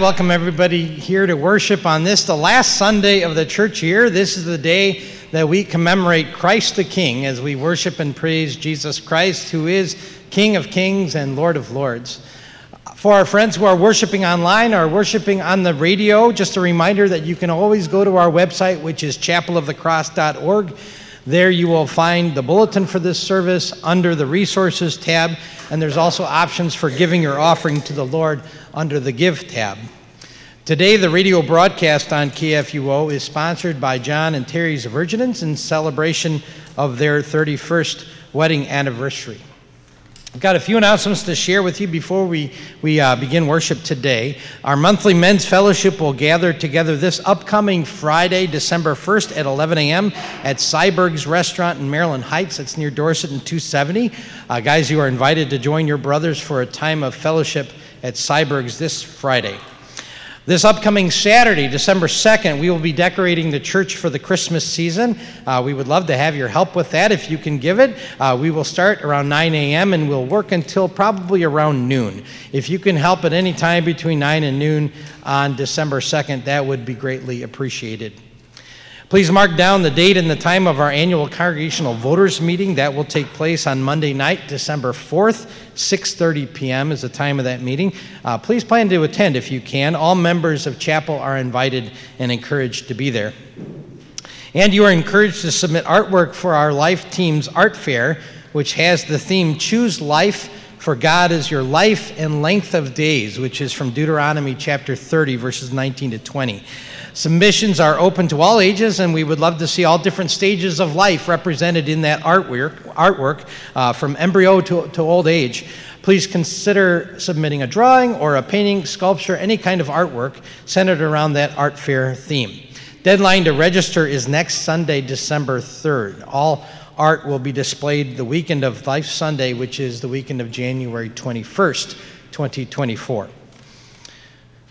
Welcome everybody here to worship on this, the last Sunday of the church year. This is the day that we commemorate Christ the King as we worship and praise Jesus Christ, who is King of Kings and Lord of Lords. For our friends who are worshiping online or worshiping on the radio, just a reminder that you can always go to our website, which is chapelofthecross.org. There you will find the bulletin for this service under the resources tab, and there's also options for giving your offering to the Lord under the Give tab. Today, the radio broadcast on KFUO is sponsored by John and Terry's Virginins in celebration of their 31st wedding anniversary. I've got a few announcements to share with you before we, we uh, begin worship today. Our monthly men's fellowship will gather together this upcoming Friday, December 1st at 11 a.m. at Syberg's Restaurant in Maryland Heights. It's near Dorsett and 270. Uh, guys, you are invited to join your brothers for a time of fellowship at Syberg's this Friday. This upcoming Saturday, December 2nd, we will be decorating the church for the Christmas season. Uh, we would love to have your help with that if you can give it. Uh, we will start around 9 a.m. and we'll work until probably around noon. If you can help at any time between 9 and noon on December 2nd, that would be greatly appreciated. Please mark down the date and the time of our annual congregational voters meeting. That will take place on Monday night, December 4th, 6:30 p.m. is the time of that meeting. Uh, please plan to attend if you can. All members of chapel are invited and encouraged to be there. And you are encouraged to submit artwork for our Life Team's Art Fair, which has the theme Choose Life, for God is your life and length of days, which is from Deuteronomy chapter 30, verses 19 to 20. Submissions are open to all ages, and we would love to see all different stages of life represented in that artwork, artwork uh, from embryo to, to old age. Please consider submitting a drawing or a painting, sculpture, any kind of artwork centered around that art fair theme. Deadline to register is next Sunday, December 3rd. All art will be displayed the weekend of Life Sunday, which is the weekend of January 21st, 2024.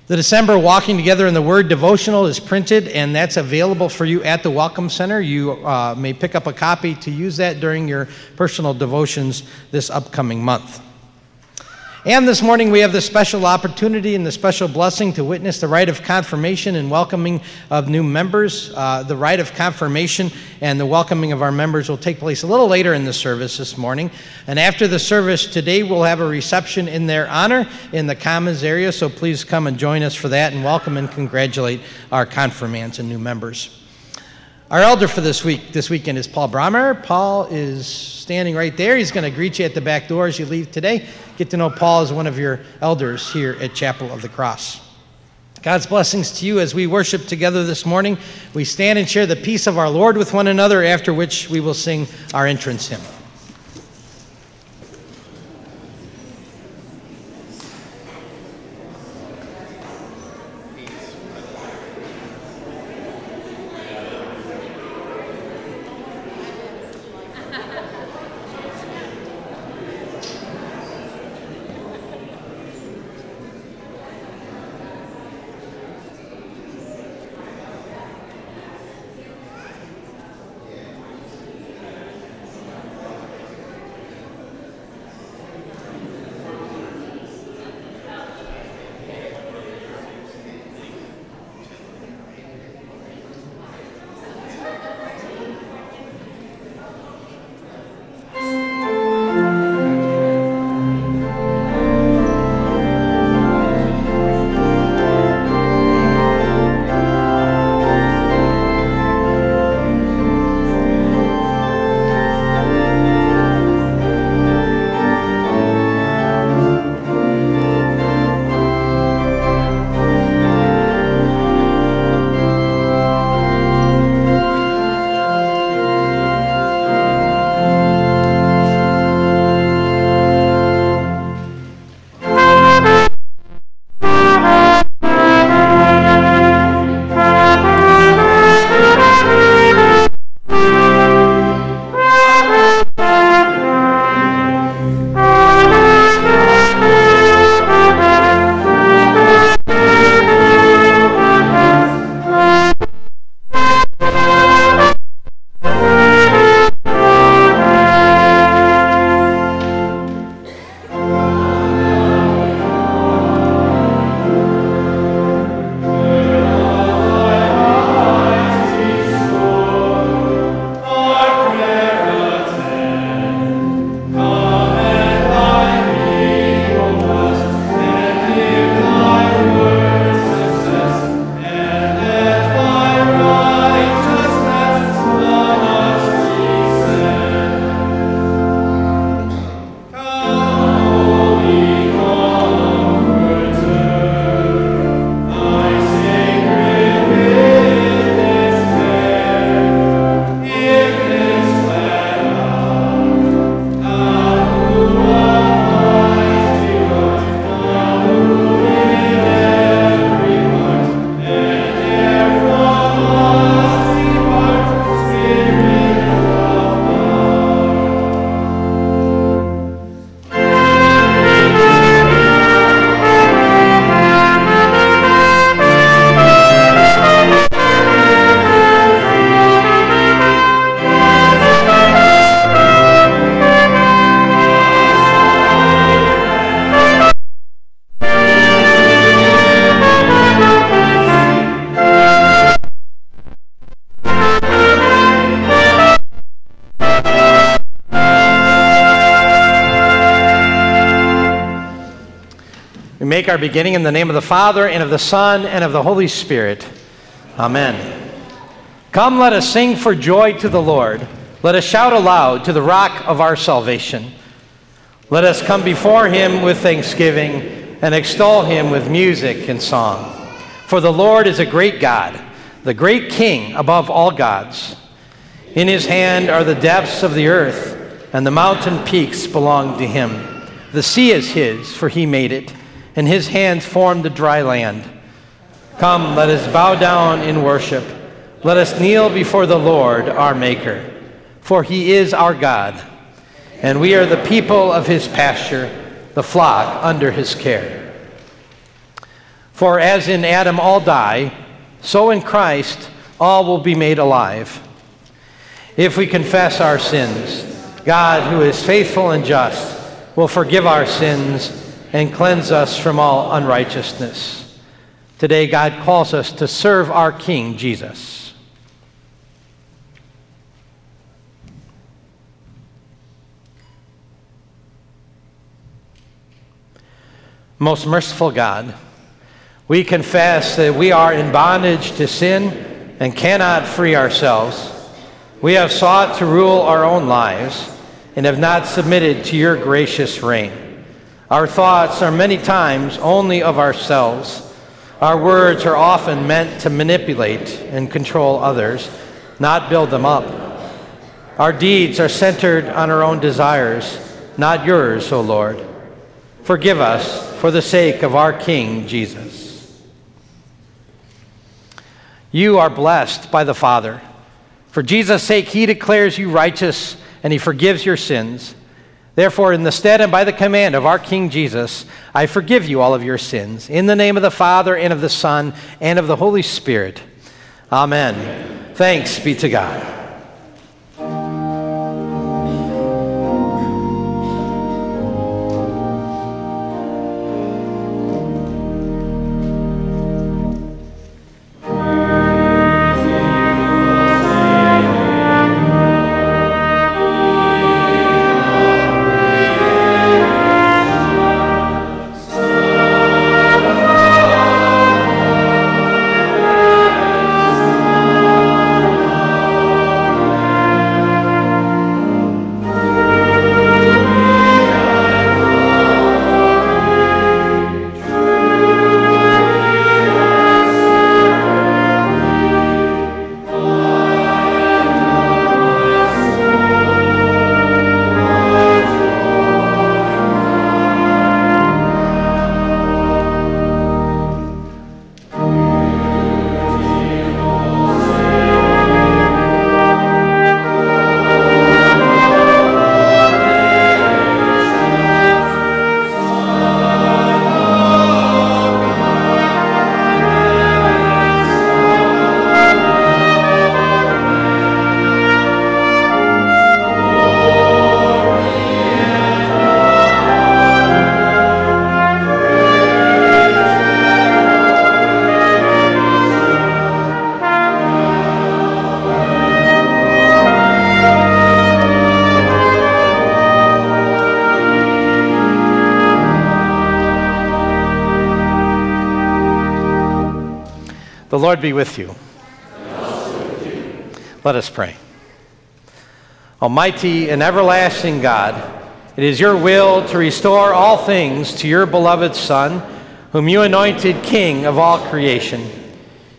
The December Walking Together in the Word devotional is printed, and that's available for you at the Welcome Center. You uh, may pick up a copy to use that during your personal devotions this upcoming month. And this morning we have the special opportunity and the special blessing to witness the rite of confirmation and welcoming of new members. Uh, the rite of confirmation and the welcoming of our members will take place a little later in the service this morning. And after the service today, we'll have a reception in their honor in the Commons area. So please come and join us for that and welcome and congratulate our confirmands and new members. Our elder for this week, this weekend, is Paul Brahmer. Paul is standing right there. He's going to greet you at the back door as you leave today. Get to know Paul as one of your elders here at Chapel of the Cross. God's blessings to you as we worship together this morning. We stand and share the peace of our Lord with one another, after which we will sing our entrance hymn. Make our beginning in the name of the Father, and of the Son, and of the Holy Spirit. Amen. Come, let us sing for joy to the Lord. Let us shout aloud to the rock of our salvation. Let us come before him with thanksgiving and extol him with music and song. For the Lord is a great God, the great King above all gods. In his hand are the depths of the earth, and the mountain peaks belong to him. The sea is his, for he made it and his hands formed the dry land. Come, let us bow down in worship. Let us kneel before the Lord, our Maker. For he is our God, and we are the people of his pasture, the flock under his care. For as in Adam all die, so in Christ all will be made alive. If we confess our sins, God, who is faithful and just, will forgive our sins and cleanse us from all unrighteousness. Today, God calls us to serve our King, Jesus. Most merciful God, we confess that we are in bondage to sin and cannot free ourselves. We have sought to rule our own lives and have not submitted to your gracious reign. Our thoughts are many times only of ourselves. Our words are often meant to manipulate and control others, not build them up. Our deeds are centered on our own desires, not yours, O Lord. Forgive us for the sake of our King Jesus. You are blessed by the Father. For Jesus' sake, he declares you righteous and he forgives your sins. Therefore, in the stead and by the command of our King Jesus, I forgive you all of your sins. In the name of the Father, and of the Son, and of the Holy Spirit. Amen. Thanks be to God. Lord be with you. Let us pray. Almighty and everlasting God, it is your will to restore all things to your beloved Son, whom you anointed King of all creation.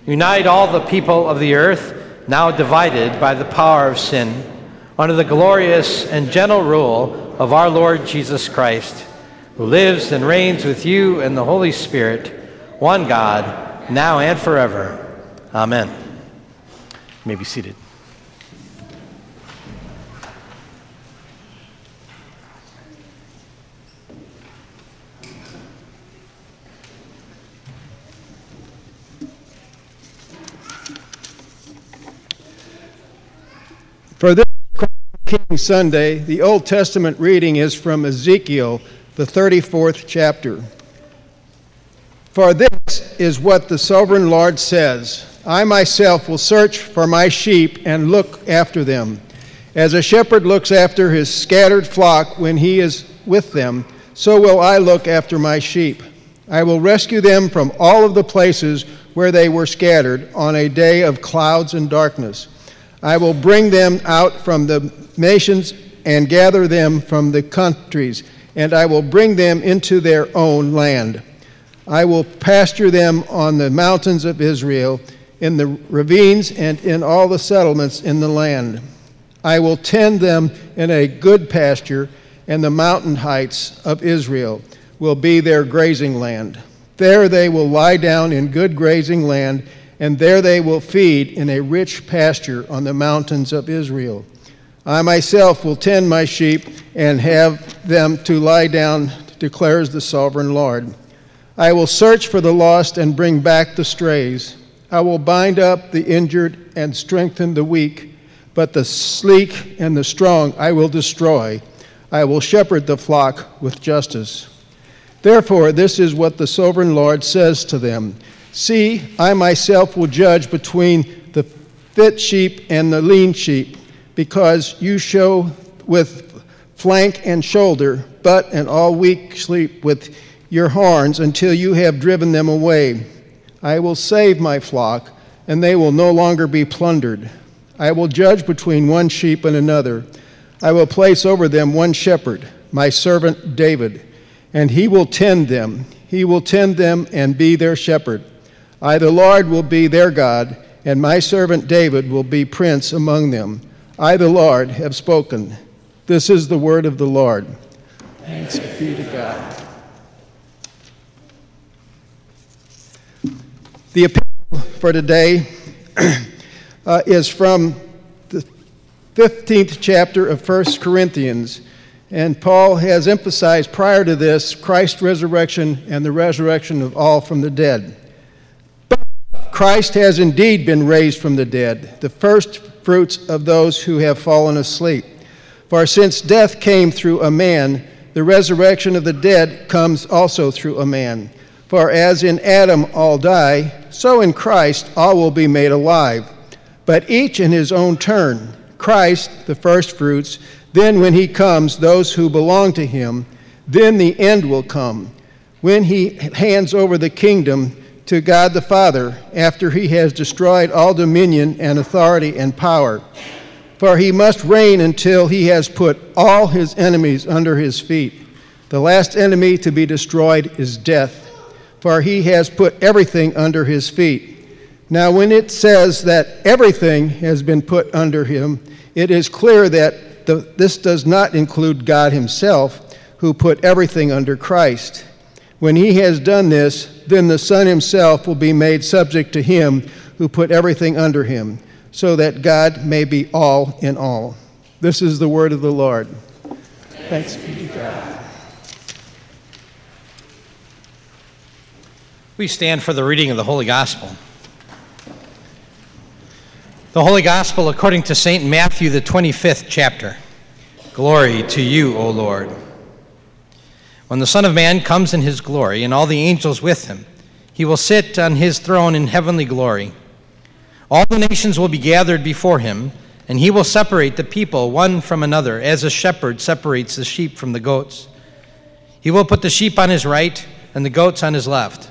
Unite all the people of the earth, now divided by the power of sin, under the glorious and gentle rule of our Lord Jesus Christ, who lives and reigns with you and the Holy Spirit, one God now and forever. Amen. You may be seated. For this King Sunday, the Old Testament reading is from Ezekiel, the 34th chapter. For this is what the sovereign Lord says I myself will search for my sheep and look after them. As a shepherd looks after his scattered flock when he is with them, so will I look after my sheep. I will rescue them from all of the places where they were scattered on a day of clouds and darkness. I will bring them out from the nations and gather them from the countries, and I will bring them into their own land. I will pasture them on the mountains of Israel, in the ravines, and in all the settlements in the land. I will tend them in a good pasture, and the mountain heights of Israel will be their grazing land. There they will lie down in good grazing land, and there they will feed in a rich pasture on the mountains of Israel. I myself will tend my sheep and have them to lie down, declares the sovereign Lord. I will search for the lost and bring back the strays. I will bind up the injured and strengthen the weak, but the sleek and the strong I will destroy. I will shepherd the flock with justice. Therefore, this is what the sovereign Lord says to them See, I myself will judge between the fit sheep and the lean sheep, because you show with flank and shoulder, but and all weak sleep with your horns until you have driven them away. I will save my flock, and they will no longer be plundered. I will judge between one sheep and another. I will place over them one shepherd, my servant David and he will tend them. He will tend them and be their shepherd. I, the Lord, will be their God, and my servant David will be prince among them. I, the Lord, have spoken. This is the word of the Lord. Thanks be to God. The epistle for today uh, is from the 15th chapter of 1 Corinthians. And Paul has emphasized prior to this Christ's resurrection and the resurrection of all from the dead. But Christ has indeed been raised from the dead, the first fruits of those who have fallen asleep. For since death came through a man, the resurrection of the dead comes also through a man. For as in Adam all die, so in Christ all will be made alive, but each in his own turn. Christ, the firstfruits, then, when he comes, those who belong to him, then the end will come, when he hands over the kingdom to God the Father, after he has destroyed all dominion and authority and power. For he must reign until he has put all his enemies under his feet. The last enemy to be destroyed is death, for he has put everything under his feet. Now, when it says that everything has been put under him, it is clear that the, this does not include God Himself, who put everything under Christ. When He has done this, then the Son Himself will be made subject to Him who put everything under Him, so that God may be all in all. This is the word of the Lord. Thanks be to God. We stand for the reading of the Holy Gospel. The Holy Gospel according to St. Matthew, the 25th chapter. Glory to you, O Lord. When the Son of Man comes in his glory, and all the angels with him, he will sit on his throne in heavenly glory. All the nations will be gathered before him, and he will separate the people one from another, as a shepherd separates the sheep from the goats. He will put the sheep on his right and the goats on his left.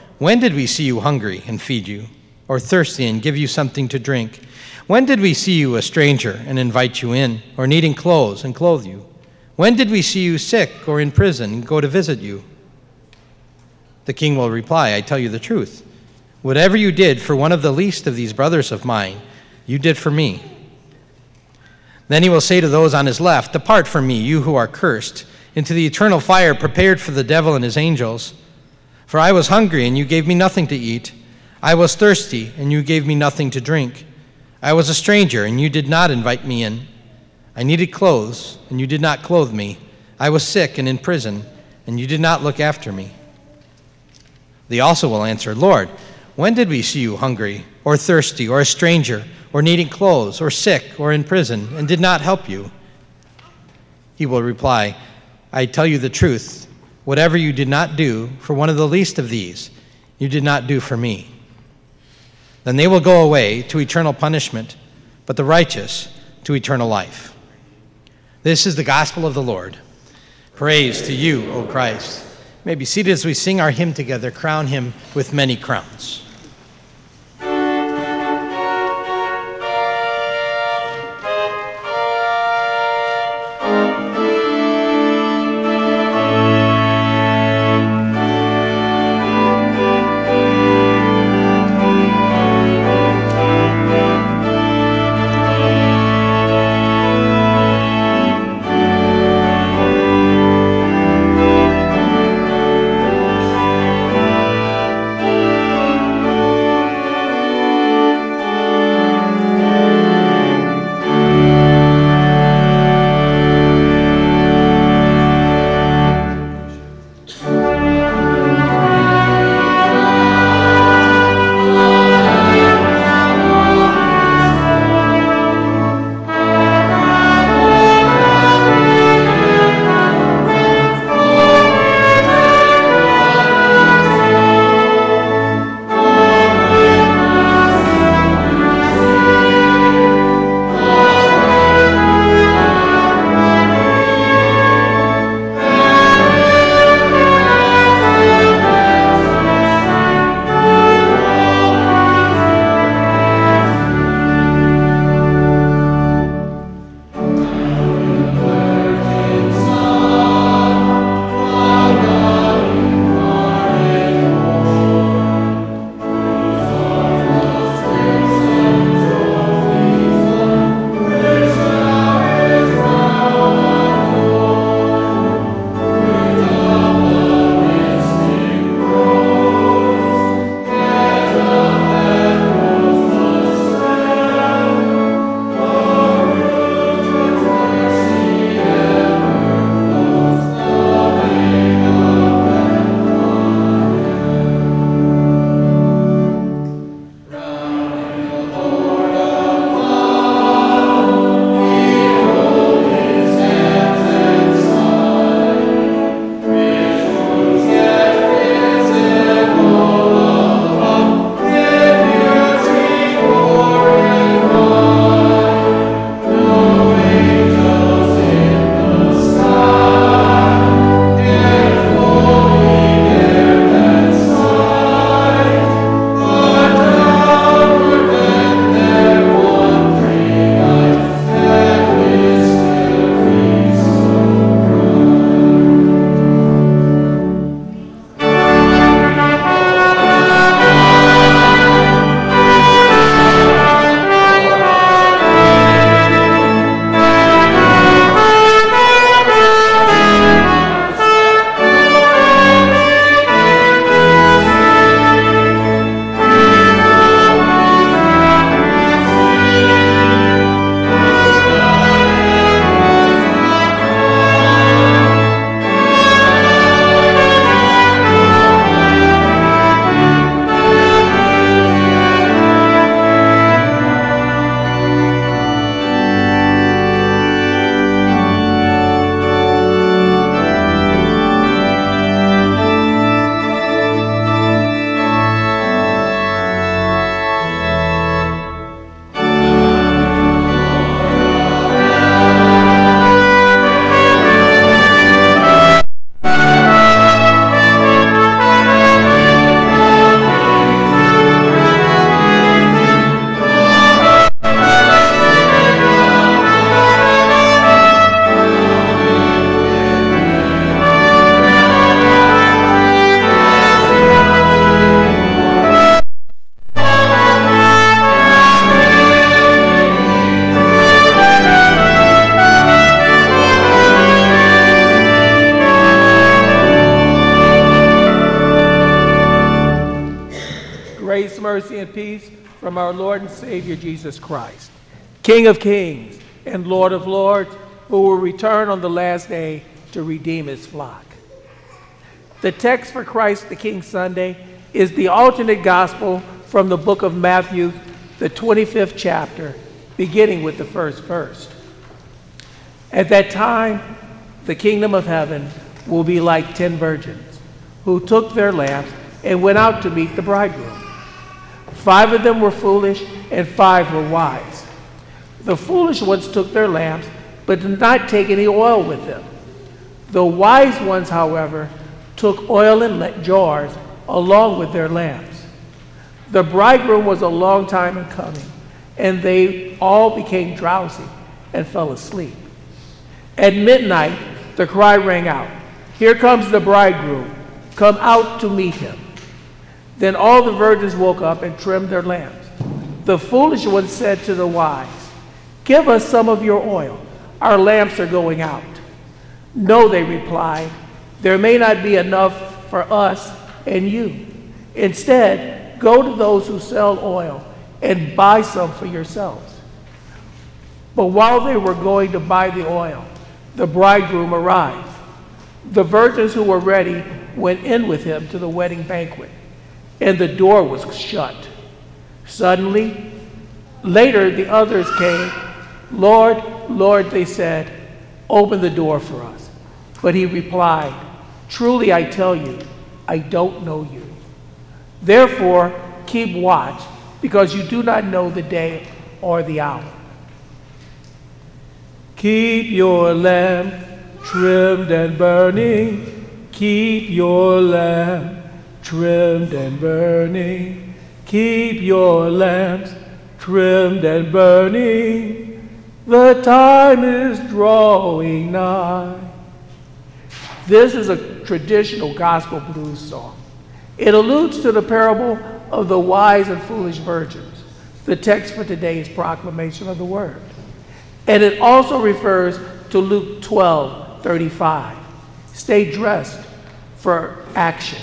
when did we see you hungry and feed you, or thirsty and give you something to drink? When did we see you a stranger and invite you in, or needing clothes and clothe you? When did we see you sick or in prison and go to visit you? The king will reply, I tell you the truth. Whatever you did for one of the least of these brothers of mine, you did for me. Then he will say to those on his left, Depart from me, you who are cursed, into the eternal fire prepared for the devil and his angels. For I was hungry, and you gave me nothing to eat. I was thirsty, and you gave me nothing to drink. I was a stranger, and you did not invite me in. I needed clothes, and you did not clothe me. I was sick and in prison, and you did not look after me. They also will answer, Lord, when did we see you hungry, or thirsty, or a stranger, or needing clothes, or sick, or in prison, and did not help you? He will reply, I tell you the truth. Whatever you did not do for one of the least of these, you did not do for me. Then they will go away to eternal punishment, but the righteous to eternal life. This is the gospel of the Lord. Praise to you, O Christ. You may be seated as we sing our hymn together, Crown Him with Many Crowns. From our Lord and Savior Jesus Christ, King of kings and Lord of lords, who will return on the last day to redeem his flock. The text for Christ the King Sunday is the alternate gospel from the book of Matthew, the 25th chapter, beginning with the first verse. At that time, the kingdom of heaven will be like ten virgins who took their lamps and went out to meet the bridegroom. Five of them were foolish, and five were wise. The foolish ones took their lamps, but did not take any oil with them. The wise ones, however, took oil in jars along with their lamps. The bridegroom was a long time in coming, and they all became drowsy and fell asleep. At midnight, the cry rang out Here comes the bridegroom, come out to meet him. Then all the virgins woke up and trimmed their lamps. The foolish ones said to the wise, Give us some of your oil. Our lamps are going out. No, they replied, There may not be enough for us and you. Instead, go to those who sell oil and buy some for yourselves. But while they were going to buy the oil, the bridegroom arrived. The virgins who were ready went in with him to the wedding banquet and the door was shut. Suddenly, later the others came. Lord, Lord, they said, open the door for us. But he replied, Truly I tell you, I don't know you. Therefore, keep watch, because you do not know the day or the hour. Keep your lamp trimmed and burning. Keep your lamp trimmed and burning. Keep your lamps trimmed and burning. The time is drawing nigh. This is a traditional gospel blues song. It alludes to the parable of the wise and foolish virgins, the text for today's proclamation of the word. And it also refers to Luke 12 35. Stay dressed for action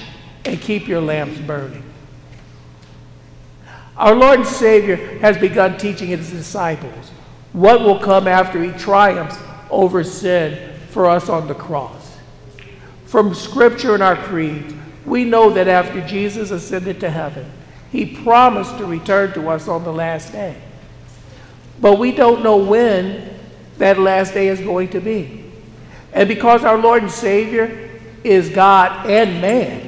and keep your lamps burning. Our Lord and Savior has begun teaching his disciples what will come after he triumphs over sin for us on the cross. From Scripture and our creed, we know that after Jesus ascended to heaven, he promised to return to us on the last day. But we don't know when that last day is going to be. And because our Lord and Savior is God and man,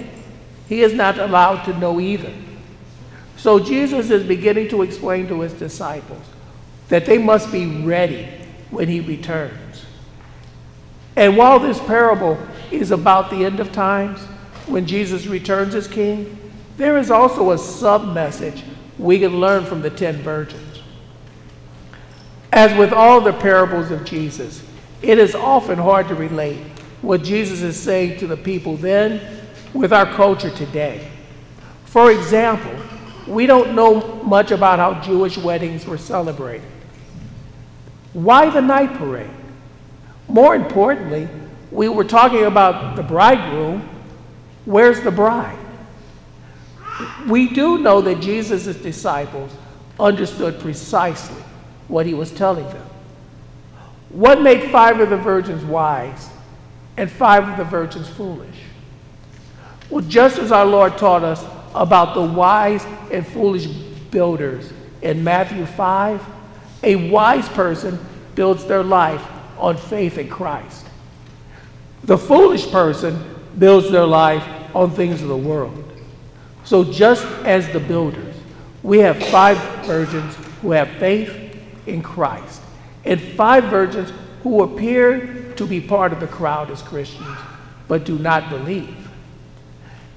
he is not allowed to know either. So Jesus is beginning to explain to his disciples that they must be ready when he returns. And while this parable is about the end of times, when Jesus returns as king, there is also a sub message we can learn from the ten virgins. As with all the parables of Jesus, it is often hard to relate what Jesus is saying to the people then with our culture today. For example, we don't know much about how Jewish weddings were celebrated. Why the night parade? More importantly, we were talking about the bridegroom. Where's the bride? We do know that Jesus' disciples understood precisely what he was telling them. What made five of the virgins wise and five of the virgins foolish? Well, just as our Lord taught us about the wise and foolish builders in Matthew 5, a wise person builds their life on faith in Christ. The foolish person builds their life on things of the world. So, just as the builders, we have five virgins who have faith in Christ, and five virgins who appear to be part of the crowd as Christians, but do not believe.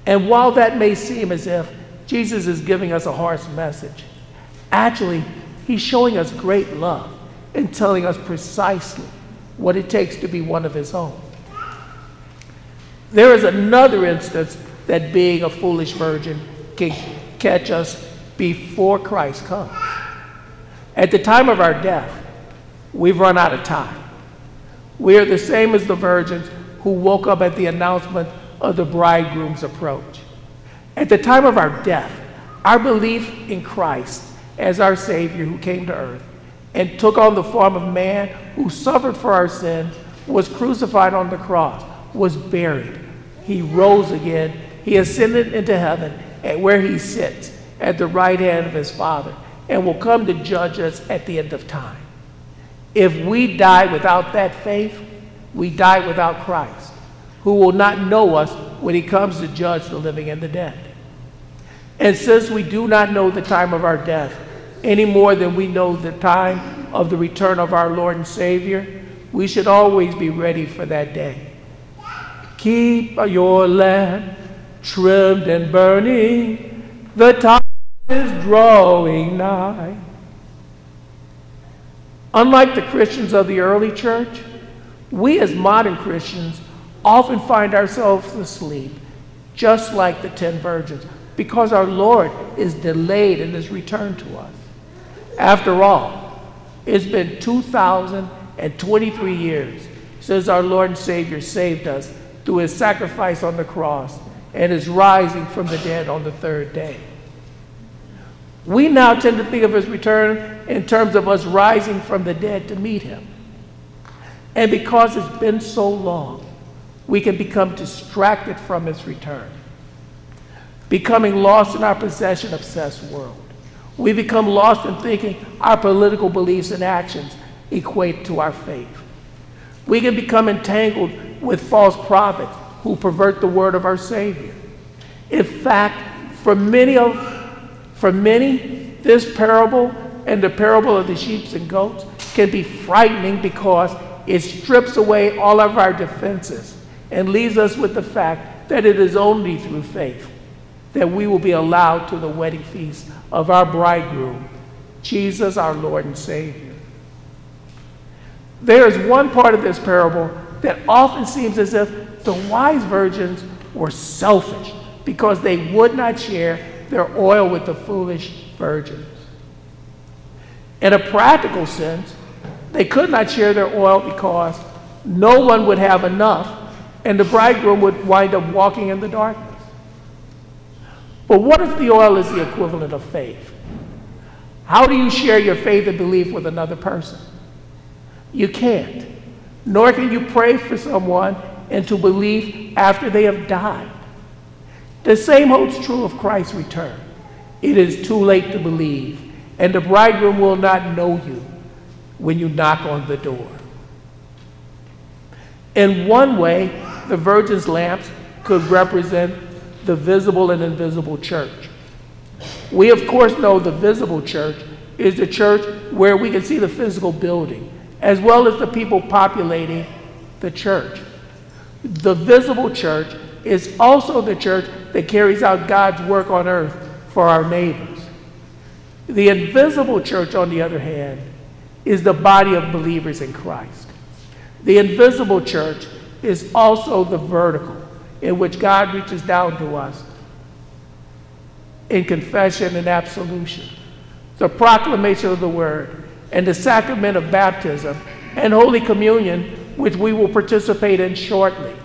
And while that may seem as if Jesus is giving us a harsh message, actually, he's showing us great love and telling us precisely what it takes to be one of his own. There is another instance that being a foolish virgin can catch us before Christ comes. At the time of our death, we've run out of time. We are the same as the virgins who woke up at the announcement of the bridegroom's approach. At the time of our death, our belief in Christ as our Savior who came to earth and took on the form of man who suffered for our sins, was crucified on the cross, was buried. He rose again. He ascended into heaven at where he sits at the right hand of his Father and will come to judge us at the end of time. If we die without that faith, we die without Christ, who will not know us when he comes to judge the living and the dead. And since we do not know the time of our death any more than we know the time of the return of our Lord and Savior, we should always be ready for that day. Keep your lamp trimmed and burning, the time is drawing nigh. Unlike the Christians of the early church, we as modern Christians often find ourselves asleep, just like the ten virgins, because our Lord is delayed in his return to us. After all, it's been 2,023 years since our Lord and Savior saved us through his sacrifice on the cross and his rising from the dead on the third day. We now tend to think of his return in terms of us rising from the dead to meet him. And because it's been so long, we can become distracted from his return, becoming lost in our possession obsessed world. We become lost in thinking our political beliefs and actions equate to our faith. We can become entangled with false prophets who pervert the word of our Savior. In fact, for many of for many, this parable and the parable of the sheep and goats can be frightening because it strips away all of our defenses and leaves us with the fact that it is only through faith that we will be allowed to the wedding feast of our bridegroom, Jesus, our Lord and Savior. There is one part of this parable that often seems as if the wise virgins were selfish because they would not share their oil with the foolish virgins. In a practical sense, they could not share their oil because no one would have enough and the bridegroom would wind up walking in the darkness. But what if the oil is the equivalent of faith? How do you share your faith and belief with another person? You can't. Nor can you pray for someone into belief after they have died. The same holds true of Christ's return. It is too late to believe, and the bridegroom will not know you when you knock on the door. In one way, the virgin's lamps could represent the visible and invisible church. We, of course, know the visible church is the church where we can see the physical building, as well as the people populating the church. The visible church is also the church that carries out God's work on earth for our neighbors. The invisible church, on the other hand, is the body of believers in Christ. The invisible church is also the vertical in which God reaches down to us in confession and absolution, the proclamation of the word, and the sacrament of baptism and Holy Communion, which we will participate in shortly.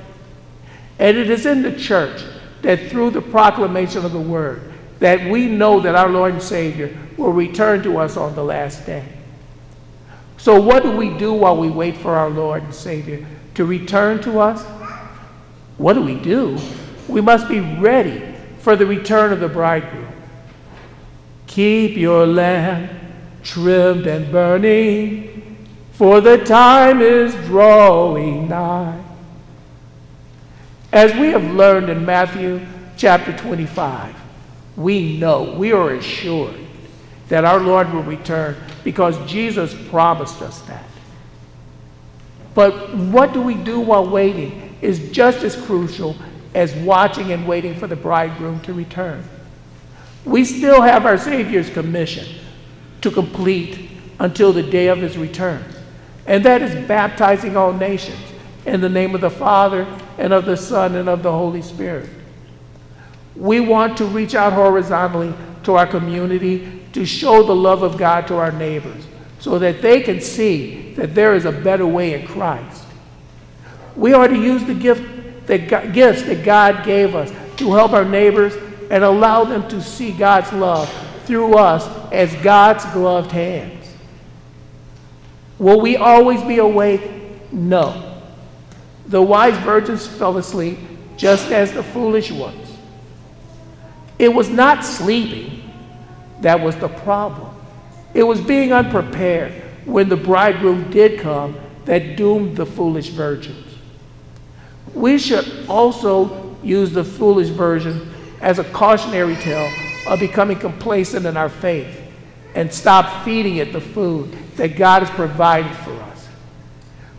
And it is in the church that through the proclamation of the word, that we know that our Lord and Savior will return to us on the last day. So, what do we do while we wait for our Lord and Savior to return to us? What do we do? We must be ready for the return of the bridegroom. Keep your lamp trimmed and burning, for the time is drawing nigh. As we have learned in Matthew chapter 25, we know, we are assured that our Lord will return because Jesus promised us that. But what do we do while waiting is just as crucial as watching and waiting for the bridegroom to return. We still have our Savior's commission to complete until the day of his return, and that is baptizing all nations in the name of the Father and of the Son and of the Holy Spirit. We want to reach out horizontally to our community to show the love of God to our neighbors so that they can see that there is a better way in Christ. We are to use the gift that God, gifts that God gave us to help our neighbors and allow them to see God's love through us as God's gloved hands. Will we always be awake? No. The wise virgins fell asleep just as the foolish ones. It was not sleeping that was the problem. It was being unprepared when the bridegroom did come that doomed the foolish virgins. We should also use the foolish virgin as a cautionary tale of becoming complacent in our faith and stop feeding it the food that God has provided for us.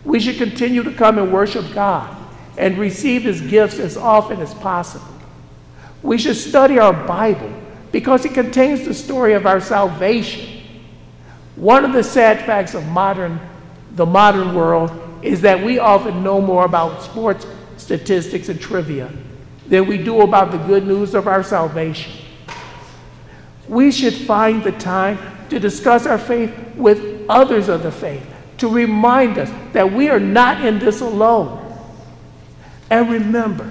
We should continue to come and worship God and receive His gifts as often as possible. We should study our Bible because it contains the story of our salvation. One of the sad facts of modern, the modern world is that we often know more about sports statistics and trivia than we do about the good news of our salvation. We should find the time to discuss our faith with others of the faith, to remind us that we are not in this alone. And remember,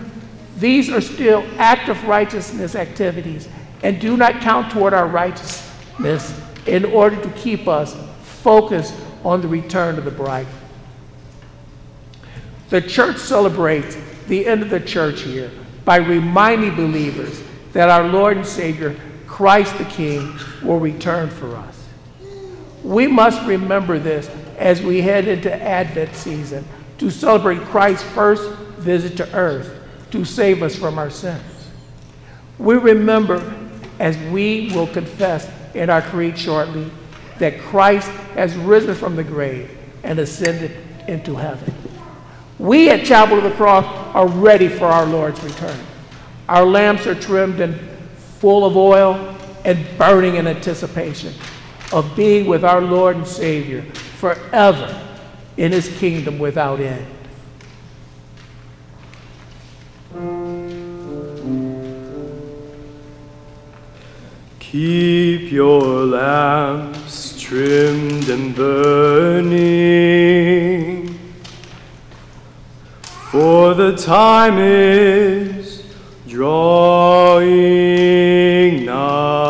these are still act of righteousness activities and do not count toward our righteousness in order to keep us focused on the return of the bride. The church celebrates the end of the church year by reminding believers that our Lord and Savior, Christ the King, will return for us. We must remember this as we head into Advent season to celebrate Christ's first visit to earth to save us from our sins. We remember, as we will confess in our creed shortly, that Christ has risen from the grave and ascended into heaven. We at Chapel of the Cross are ready for our Lord's return. Our lamps are trimmed and full of oil and burning in anticipation of being with our Lord and Savior forever in his kingdom without end. Keep your lamps trimmed and burning, for the time is drawing nigh.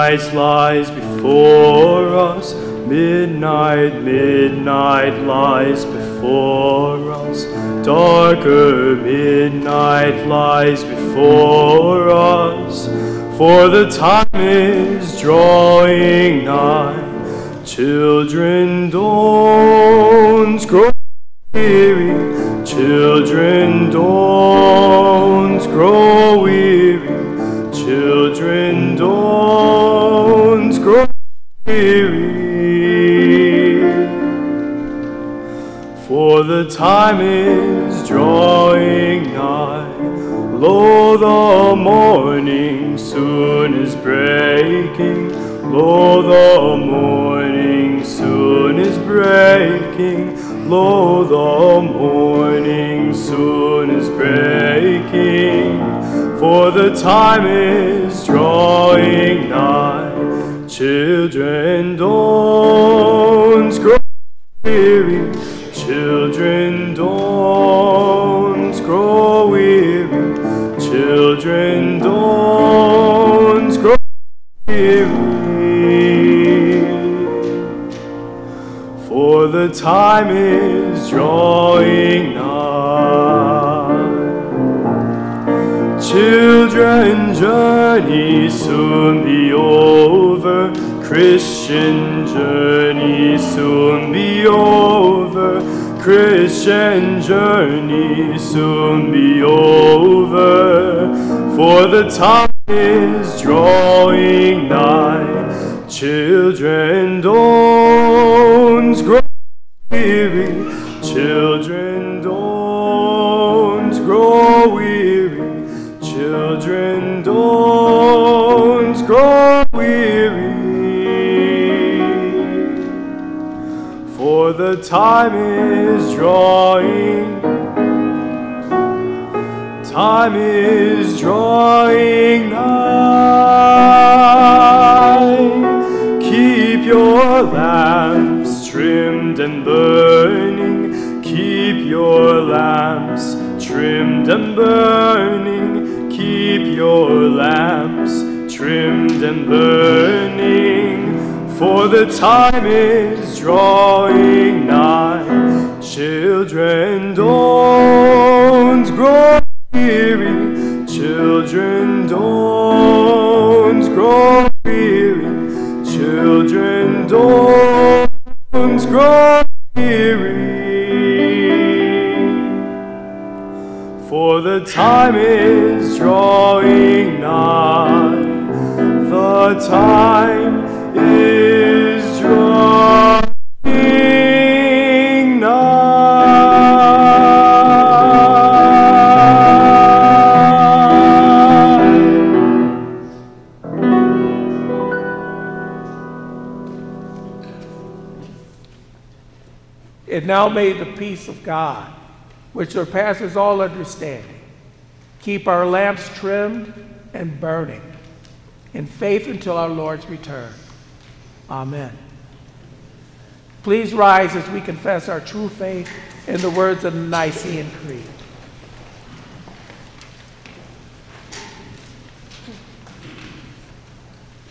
Midnight lies before us. Midnight, midnight lies before us. Darker midnight lies before us. For the time is drawing nigh. Children, don't grow weary. Children, don't grow weary. Children, don't grow weary. For the time is drawing nigh. Lo, the morning soon is breaking. Lo, the morning soon is breaking. Lo, the morning soon is breaking. For the time is drawing nigh. Children, don't grow weary. Children, don't grow weary. Children, don't grow weary. For the time is drawing nigh. Children, journey soon be over. Christian journey soon be over. Christian journey soon be over. For the time is drawing nigh. Children, don't grow The time is drawing. Time is drawing nigh. Keep your lamps trimmed and burning. Keep your lamps trimmed and burning. Keep your lamps trimmed and burning. For the time is drawing nigh. Children, don't grow weary. Children, don't grow weary. Children, don't grow weary. For the time is drawing nigh. The time is drawing now may the peace of God, which surpasses all understanding, keep our lamps trimmed and burning in faith until our Lord's return. Amen. Please rise as we confess our true faith in the words of the Nicene Creed.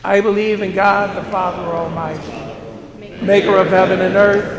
I believe in God the Father Almighty, maker of heaven and earth,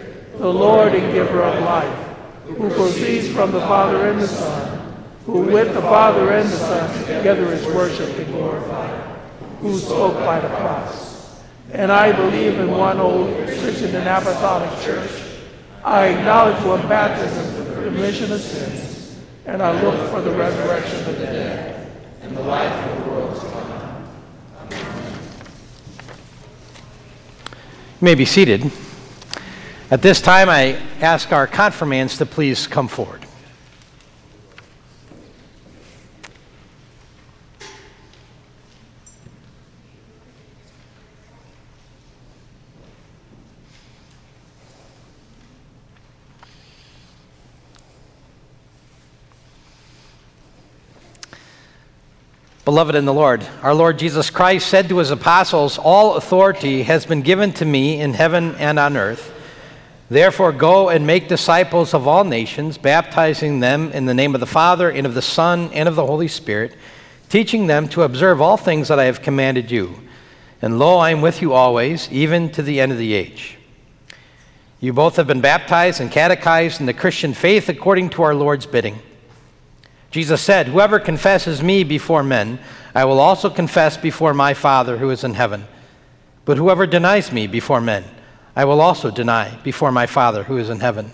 the Lord and giver of life, who proceeds from the Father and the Son, who with the Father and the Son together is worshipped and glorified, who spoke by the cross. And I believe in one old Christian and apostolic church. I acknowledge one baptism for the remission of sins, and I look for the resurrection of the dead and the life of the world to come. You may be seated. At this time, I ask our confirmands to please come forward. Beloved in the Lord, our Lord Jesus Christ said to his apostles, All authority has been given to me in heaven and on earth. Therefore, go and make disciples of all nations, baptizing them in the name of the Father, and of the Son, and of the Holy Spirit, teaching them to observe all things that I have commanded you. And lo, I am with you always, even to the end of the age. You both have been baptized and catechized in the Christian faith according to our Lord's bidding. Jesus said, Whoever confesses me before men, I will also confess before my Father who is in heaven. But whoever denies me before men, I will also deny before my Father who is in heaven.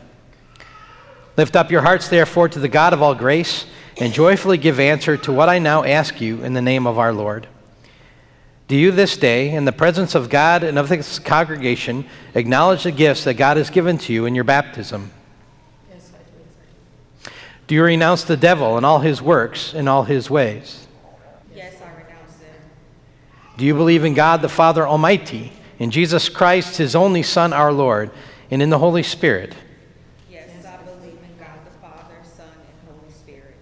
Lift up your hearts, therefore, to the God of all grace, and joyfully give answer to what I now ask you in the name of our Lord. Do you this day, in the presence of God and of this congregation, acknowledge the gifts that God has given to you in your baptism? Yes, I do. Do you renounce the devil and all his works and all his ways? Yes, I renounce them. Do you believe in God the Father Almighty, in Jesus Christ, his only Son, our Lord, and in the Holy Spirit? Yes, I believe in God the Father, Son, and Holy Spirit.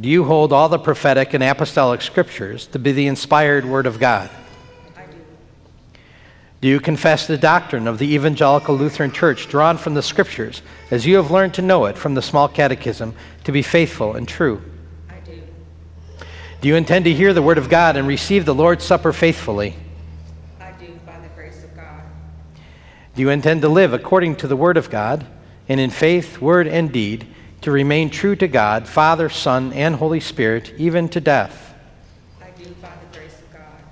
Do you hold all the prophetic and apostolic scriptures to be the inspired Word of God? I do. Do you confess the doctrine of the Evangelical Lutheran Church drawn from the Scriptures, as you have learned to know it from the small catechism, to be faithful and true? I do. Do you intend to hear the Word of God and receive the Lord's Supper faithfully? I do, by the grace of God. Do you intend to live according to the Word of God, and in faith, word, and deed, to remain true to God, Father, Son, and Holy Spirit, even to death? I do, by the grace of God.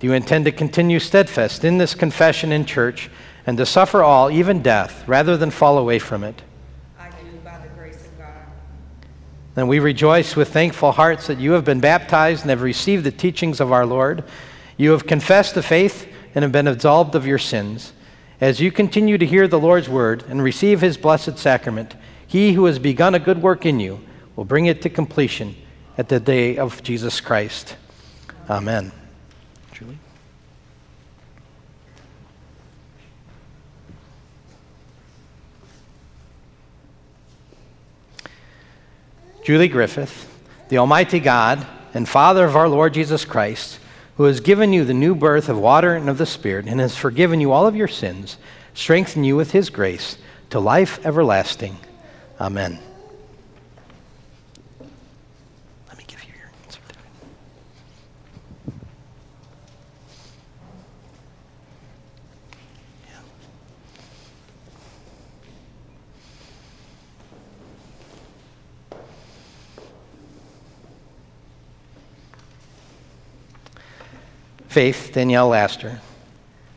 Do you intend to continue steadfast in this confession in church and to suffer all, even death, rather than fall away from it? I do by the grace of God. Then we rejoice with thankful hearts that you have been baptized and have received the teachings of our Lord. You have confessed the faith and have been absolved of your sins. As you continue to hear the Lord's word and receive his blessed sacrament, he who has begun a good work in you will bring it to completion at the day of Jesus Christ. Amen. Julie? Julie Griffith, the Almighty God and Father of our Lord Jesus Christ, who has given you the new birth of water and of the Spirit, and has forgiven you all of your sins, strengthen you with his grace to life everlasting. Amen. Let me give you your certificate. Yeah. Faith, Danielle Laster,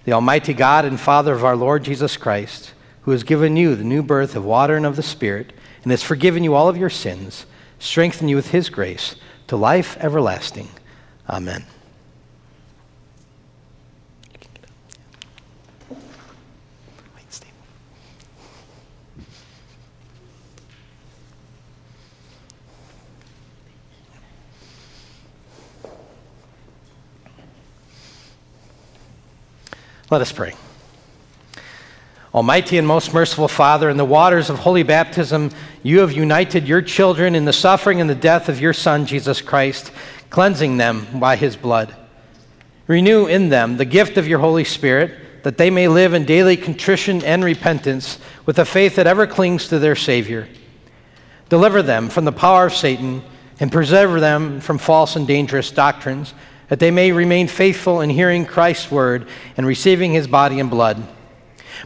the Almighty God and Father of our Lord Jesus Christ, who has given you the new birth of water and of the Spirit, and has forgiven you all of your sins, strengthen you with his grace to life everlasting. Amen. Let us pray. Almighty and most merciful Father, in the waters of holy baptism, you have united your children in the suffering and the death of your Son, Jesus Christ, cleansing them by his blood. Renew in them the gift of your Holy Spirit, that they may live in daily contrition and repentance with a faith that ever clings to their Savior. Deliver them from the power of Satan and preserve them from false and dangerous doctrines, that they may remain faithful in hearing Christ's word and receiving his body and blood.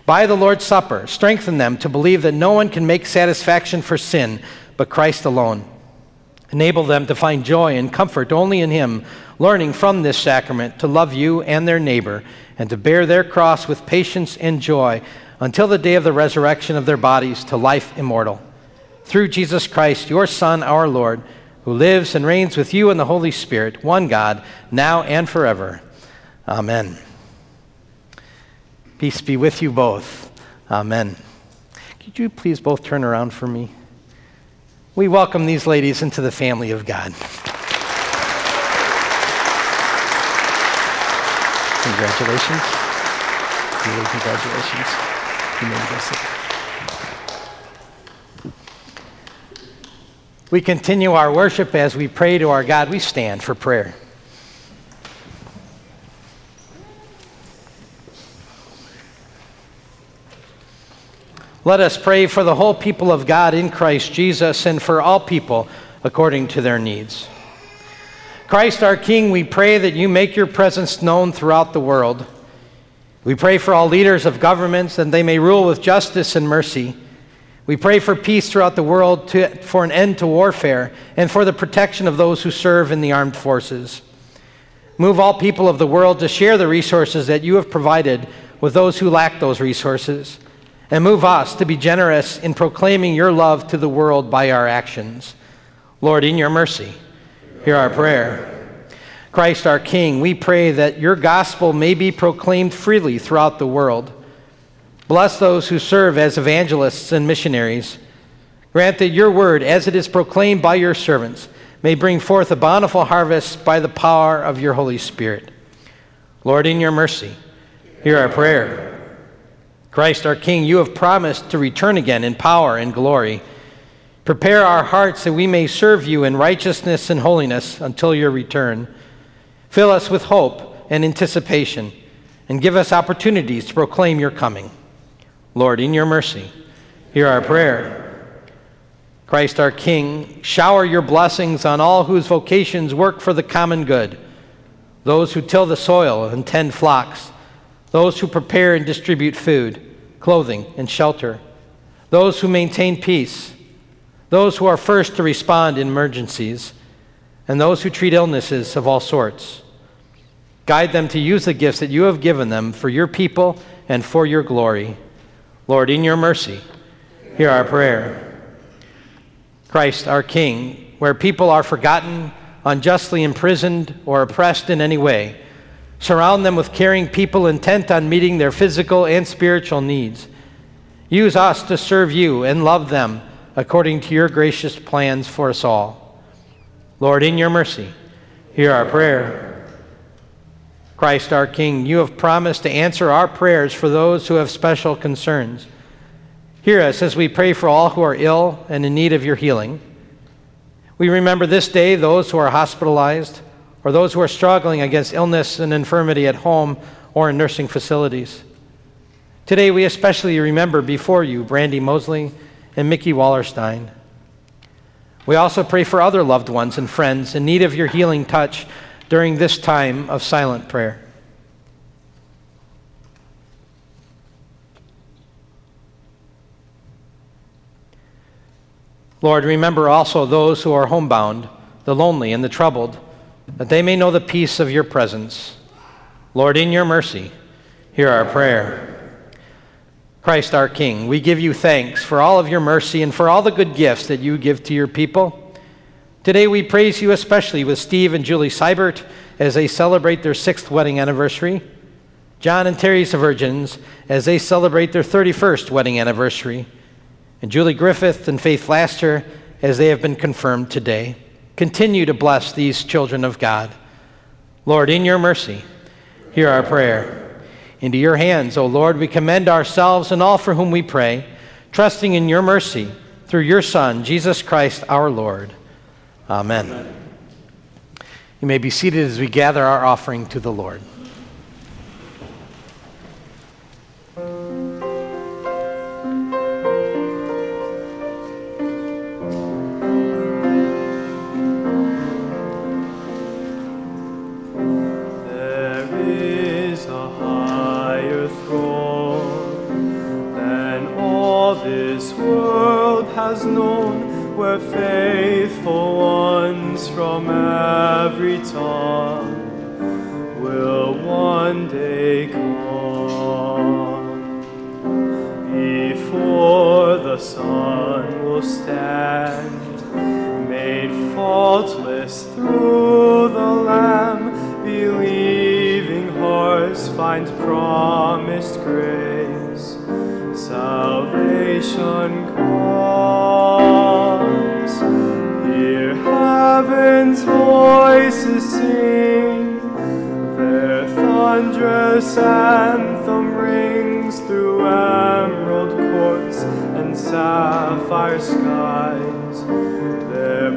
By the Lord's Supper, strengthen them to believe that no one can make satisfaction for sin but Christ alone. Enable them to find joy and comfort only in Him, learning from this sacrament to love you and their neighbor, and to bear their cross with patience and joy until the day of the resurrection of their bodies to life immortal. Through Jesus Christ, your Son, our Lord, who lives and reigns with you in the Holy Spirit, one God, now and forever. Amen. Peace be with you both. Amen. Could you please both turn around for me? We welcome these ladies into the family of God. Congratulations. Really, congratulations. You may. We continue our worship as we pray to our God. We stand for prayer. Let us pray for the whole people of God in Christ Jesus and for all people according to their needs. Christ our King, we pray that you make your presence known throughout the world. We pray for all leaders of governments that they may rule with justice and mercy. We pray for peace throughout the world, to, for an end to warfare, and for the protection of those who serve in the armed forces. Move all people of the world to share the resources that you have provided with those who lack those resources and move us to be generous in proclaiming your love to the world by our actions. Lord, in your mercy, hear our prayer. Christ our King, we pray that your gospel may be proclaimed freely throughout the world. Bless those who serve as evangelists and missionaries. Grant that your word, as it is proclaimed by your servants, may bring forth a bountiful harvest by the power of your Holy Spirit. Lord, in your mercy, hear our prayer. Christ our King, you have promised to return again in power and glory. Prepare our hearts that we may serve you in righteousness and holiness until your return. Fill us with hope and anticipation, and give us opportunities to proclaim your coming. Lord, in your mercy, hear our prayer. Christ our King, shower your blessings on all whose vocations work for the common good, those who till the soil and tend flocks those who prepare and distribute food, clothing, and shelter, those who maintain peace, those who are first to respond in emergencies, and those who treat illnesses of all sorts. Guide them to use the gifts that you have given them for your people and for your glory. Lord, in your mercy, hear our prayer. Christ, our King, where people are forgotten, unjustly imprisoned, or oppressed in any way, surround them with caring people intent on meeting their physical and spiritual needs. Use us to serve you and love them according to your gracious plans for us all. Lord, in your mercy, hear our prayer. Christ our King, you have promised to answer our prayers for those who have special concerns. Hear us as we pray for all who are ill and in need of your healing. We remember this day those who are hospitalized or those who are struggling against illness and infirmity at home or in nursing facilities. Today, we especially remember before you Brandy Mosley and Mickey Wallerstein. We also pray for other loved ones and friends in need of your healing touch during this time of silent prayer. Lord, remember also those who are homebound, the lonely, and the troubled, that they may know the peace of your presence. Lord, in your mercy, hear our prayer. Christ our King, we give you thanks for all of your mercy and for all the good gifts that you give to your people. Today we praise you especially with Steve and Julie Seibert as they celebrate their sixth wedding anniversary, John and Terry's virgins as they celebrate their 31st wedding anniversary, and Julie Griffith and Faith Laster as they have been confirmed today. Continue to bless these children of God. Lord, in your mercy, hear our prayer. Into your hands, O Lord, we commend ourselves and all for whom we pray, trusting in your mercy through your Son, Jesus Christ our Lord. Amen. You may be seated as we gather our offering to the Lord. Has known, where faithful ones from every tongue will one day come. Before the Son will stand, made faultless through the Lamb, believing hearts find promised grace. Salvation comes. Heaven's voices sing. Their thunderous anthem rings through emerald courts and sapphire skies. Their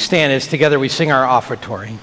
Stand as together we sing our offertory.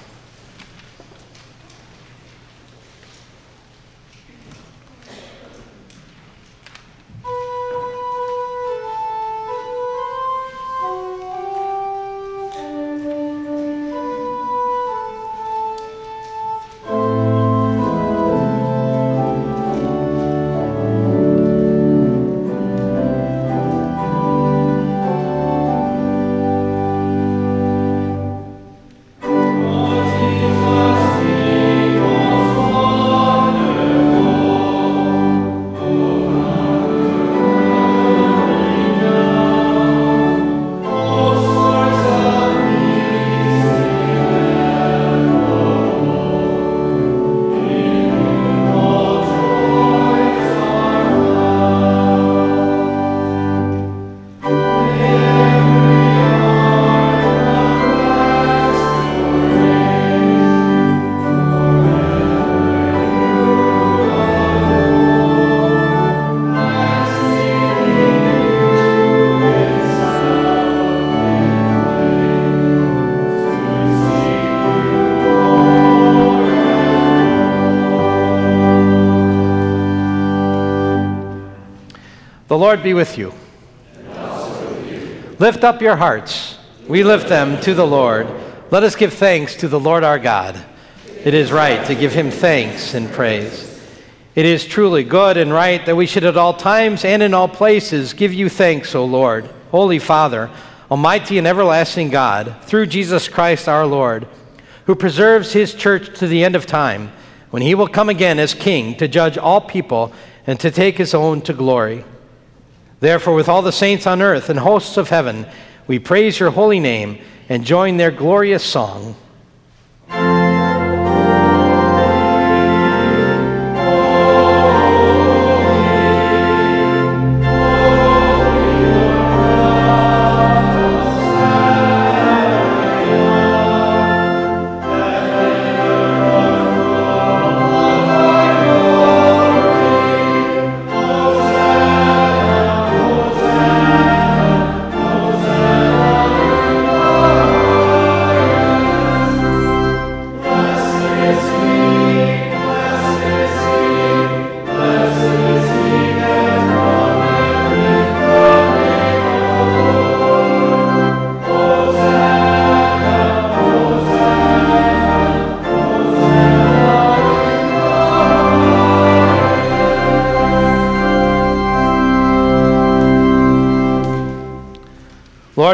The Lord be with you. Lift up your hearts. We lift them to the Lord. Let us give thanks to the Lord our God. It is right to give him thanks and praise. It is truly good and right that we should at all times and in all places give you thanks, O Lord, Holy Father, Almighty and everlasting God, through Jesus Christ our Lord, who preserves his church to the end of time, when he will come again as king to judge all people and to take his own to glory. Therefore, with all the saints on earth and hosts of heaven, we praise your holy name and join their glorious song.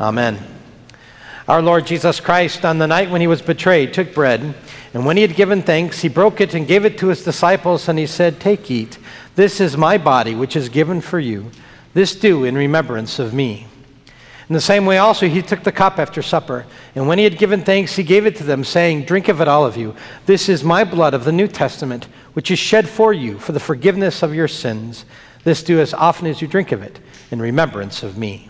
Amen. Our Lord Jesus Christ, on the night when he was betrayed, took bread, and when he had given thanks, he broke it and gave it to his disciples, and he said, Take, eat. This is my body, which is given for you. This do in remembrance of me. In the same way, also, he took the cup after supper, and when he had given thanks, he gave it to them, saying, Drink of it, all of you. This is my blood of the New Testament, which is shed for you for the forgiveness of your sins. This do as often as you drink of it in remembrance of me.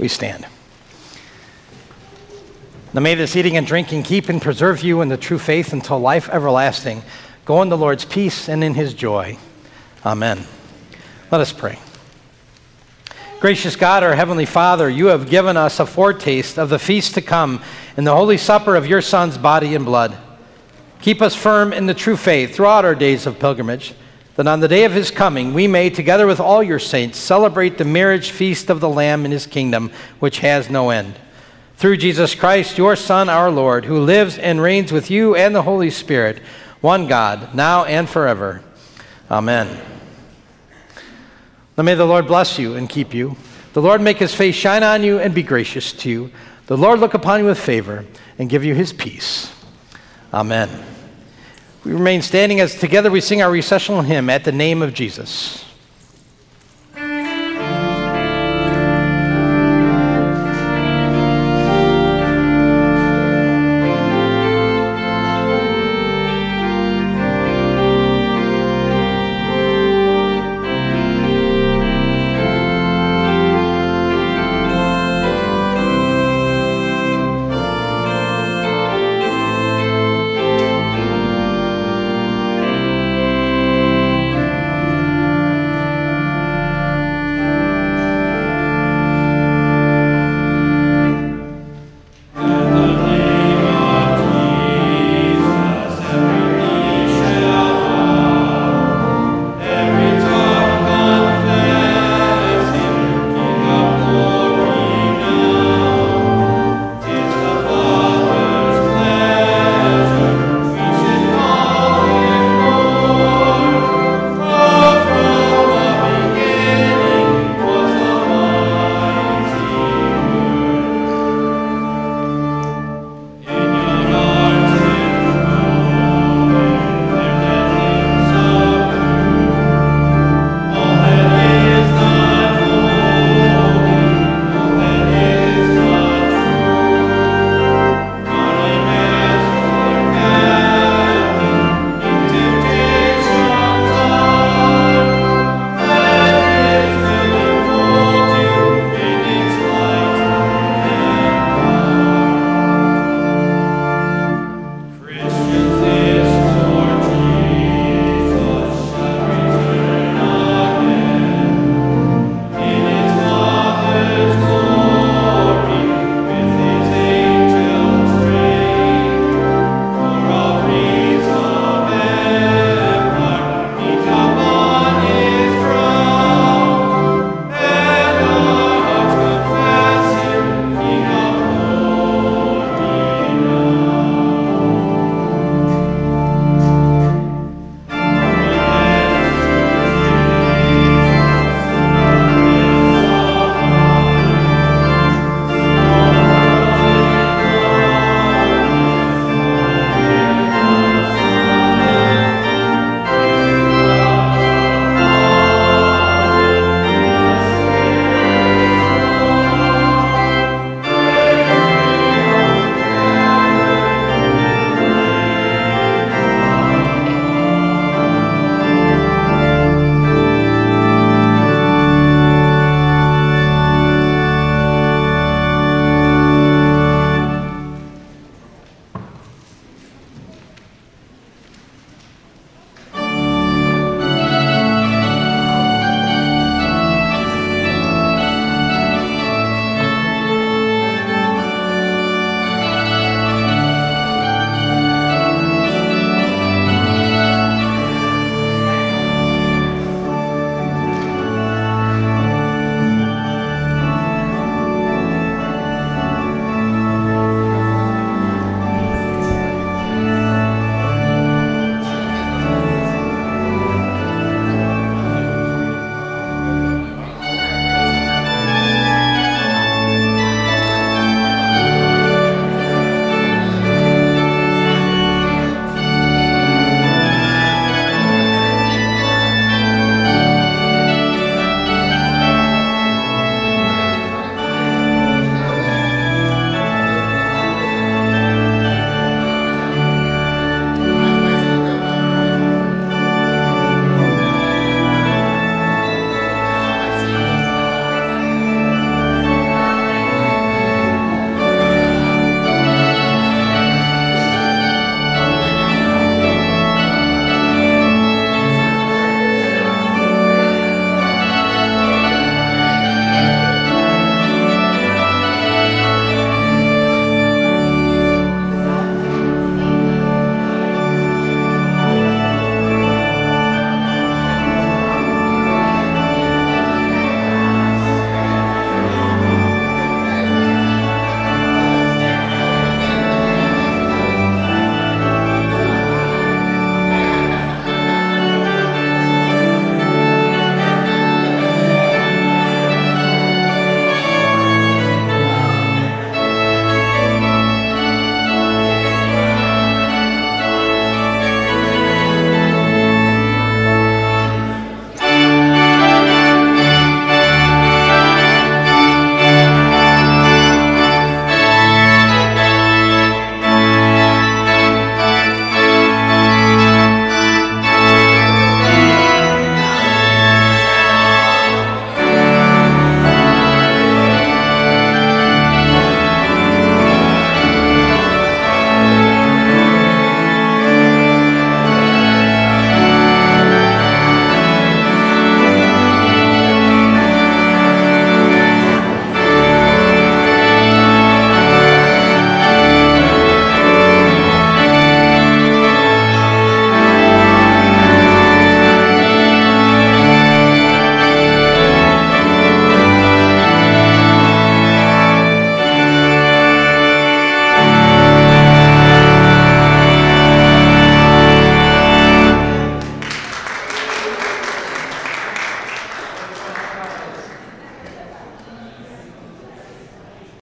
We stand. Now may this eating and drinking keep and preserve you in the true faith until life everlasting. Go in the Lord's peace and in his joy. Amen. Let us pray. Gracious God, our Heavenly Father, you have given us a foretaste of the feast to come in the holy supper of your Son's body and blood. Keep us firm in the true faith throughout our days of pilgrimage, that on the day of his coming we may, together with all your saints, celebrate the marriage feast of the Lamb in his kingdom, which has no end. Through Jesus Christ, your Son, our Lord, who lives and reigns with you and the Holy Spirit, one God, now and forever. Amen. Now may the Lord bless you and keep you. The Lord make his face shine on you and be gracious to you. The Lord look upon you with favor and give you his peace. Amen. We remain standing as together we sing our recessional hymn at the name of Jesus.